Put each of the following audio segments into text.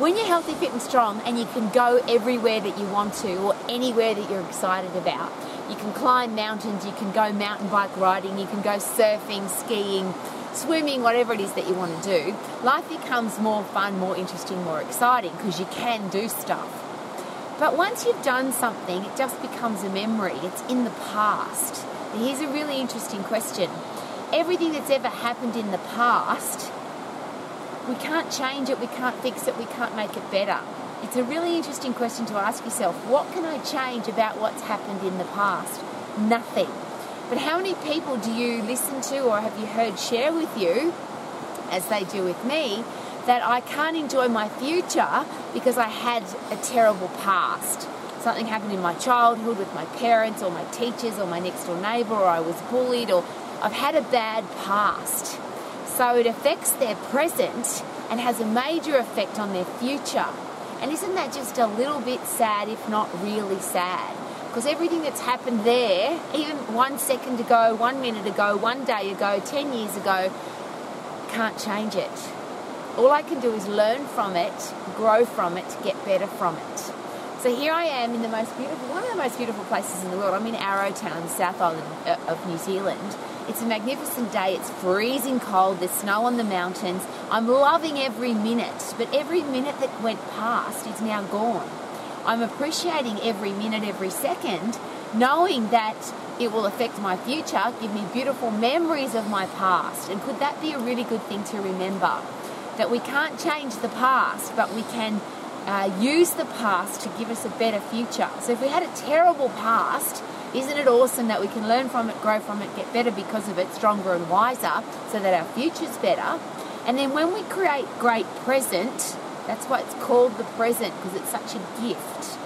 When you're healthy, fit, and strong, and you can go everywhere that you want to or anywhere that you're excited about, you can climb mountains, you can go mountain bike riding, you can go surfing, skiing, swimming, whatever it is that you want to do, life becomes more fun, more interesting, more exciting because you can do stuff. But once you've done something, it just becomes a memory. It's in the past. Here's a really interesting question. Everything that's ever happened in the past, we can't change it, we can't fix it, we can't make it better. It's a really interesting question to ask yourself. What can I change about what's happened in the past? Nothing. But how many people do you listen to or have you heard share with you, as they do with me, that I can't enjoy my future because I had a terrible past? Something happened in my childhood with my parents or my teachers or my next door neighbour, or I was bullied, or I've had a bad past. So it affects their present and has a major effect on their future. And isn't that just a little bit sad, if not really sad? Because everything that's happened there, even one second ago, one minute ago, one day ago, 10 years ago, can't change it. All I can do is learn from it, grow from it, get better from it. So here I am in the most beautiful, one of the most beautiful places in the world. I'm in Arrowtown, South Island uh, of New Zealand. It's a magnificent day. It's freezing cold. There's snow on the mountains. I'm loving every minute, but every minute that went past is now gone. I'm appreciating every minute, every second, knowing that it will affect my future, give me beautiful memories of my past. And could that be a really good thing to remember? That we can't change the past, but we can uh, use the past to give us a better future. So if we had a terrible past, isn't it awesome that we can learn from it, grow from it, get better because of it, stronger and wiser, so that our future's better? And then when we create great present, that's why it's called the present, because it's such a gift.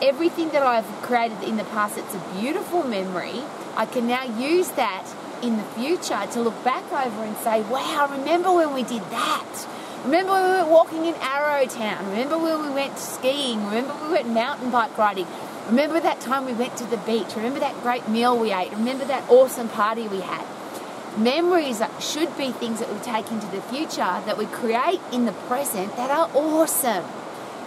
Everything that I've created in the past, it's a beautiful memory. I can now use that in the future to look back over and say, wow, remember when we did that? Remember we were walking in Arrowtown? Remember when we went skiing? Remember we went mountain bike riding? Remember that time we went to the beach? Remember that great meal we ate? Remember that awesome party we had? Memories should be things that we take into the future that we create in the present that are awesome.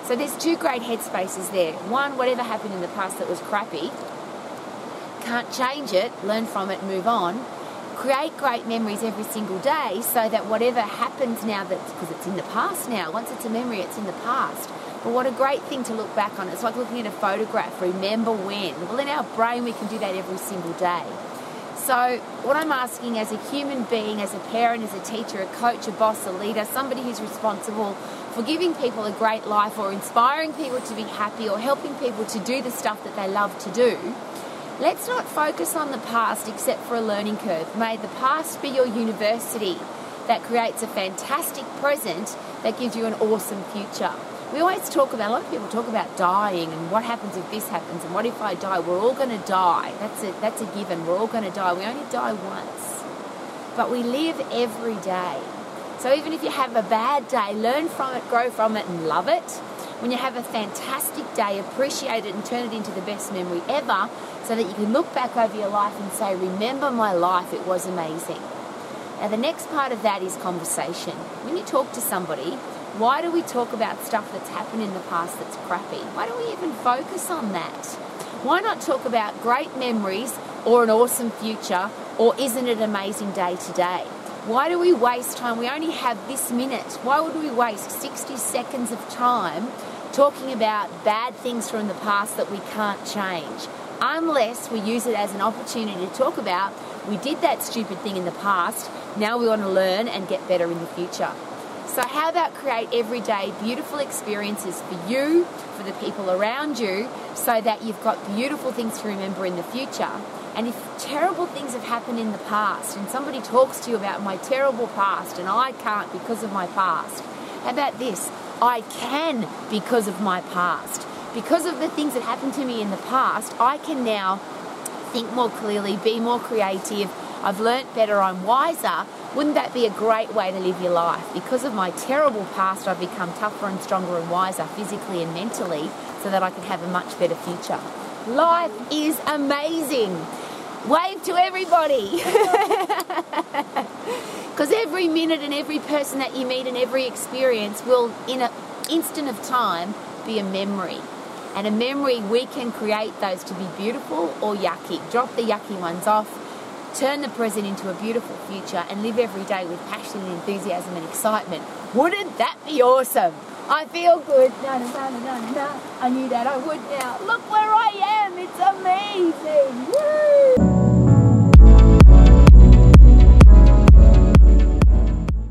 So there's two great headspaces there. One, whatever happened in the past that was crappy, can't change it, learn from it, move on. Create great memories every single day so that whatever happens now, that because it's in the past now, once it's a memory, it's in the past but what a great thing to look back on. It's like looking at a photograph, remember when. Well, in our brain, we can do that every single day. So, what I'm asking as a human being, as a parent, as a teacher, a coach, a boss, a leader, somebody who's responsible for giving people a great life or inspiring people to be happy or helping people to do the stuff that they love to do, let's not focus on the past except for a learning curve. May the past be your university that creates a fantastic present that gives you an awesome future we always talk about, a lot of people talk about dying and what happens if this happens and what if I die. We're all going to die. That's a, that's a given. We're all going to die. We only die once. But we live every day. So even if you have a bad day, learn from it, grow from it, and love it. When you have a fantastic day, appreciate it and turn it into the best memory ever so that you can look back over your life and say, Remember my life, it was amazing. Now, the next part of that is conversation. When you talk to somebody, why do we talk about stuff that's happened in the past that's crappy? Why do we even focus on that? Why not talk about great memories or an awesome future or isn't it an amazing day today? Why do we waste time? We only have this minute. Why would we waste 60 seconds of time talking about bad things from the past that we can't change? Unless we use it as an opportunity to talk about we did that stupid thing in the past, now we want to learn and get better in the future. So, how about create everyday beautiful experiences for you, for the people around you, so that you've got beautiful things to remember in the future? And if terrible things have happened in the past and somebody talks to you about my terrible past and I can't because of my past, how about this? I can because of my past. Because of the things that happened to me in the past, I can now think more clearly, be more creative. I've learnt better, I'm wiser, wouldn't that be a great way to live your life? Because of my terrible past, I've become tougher and stronger and wiser physically and mentally so that I can have a much better future. Life is amazing. Wave to everybody. Because every minute and every person that you meet and every experience will, in an instant of time, be a memory. And a memory, we can create those to be beautiful or yucky. Drop the yucky ones off, turn the present into a beautiful future, and live every day with passion and enthusiasm and excitement. Wouldn't that be awesome? I feel good. Na, na, na, na, na. I knew that I would now. Look where I am. It's amazing. Woo!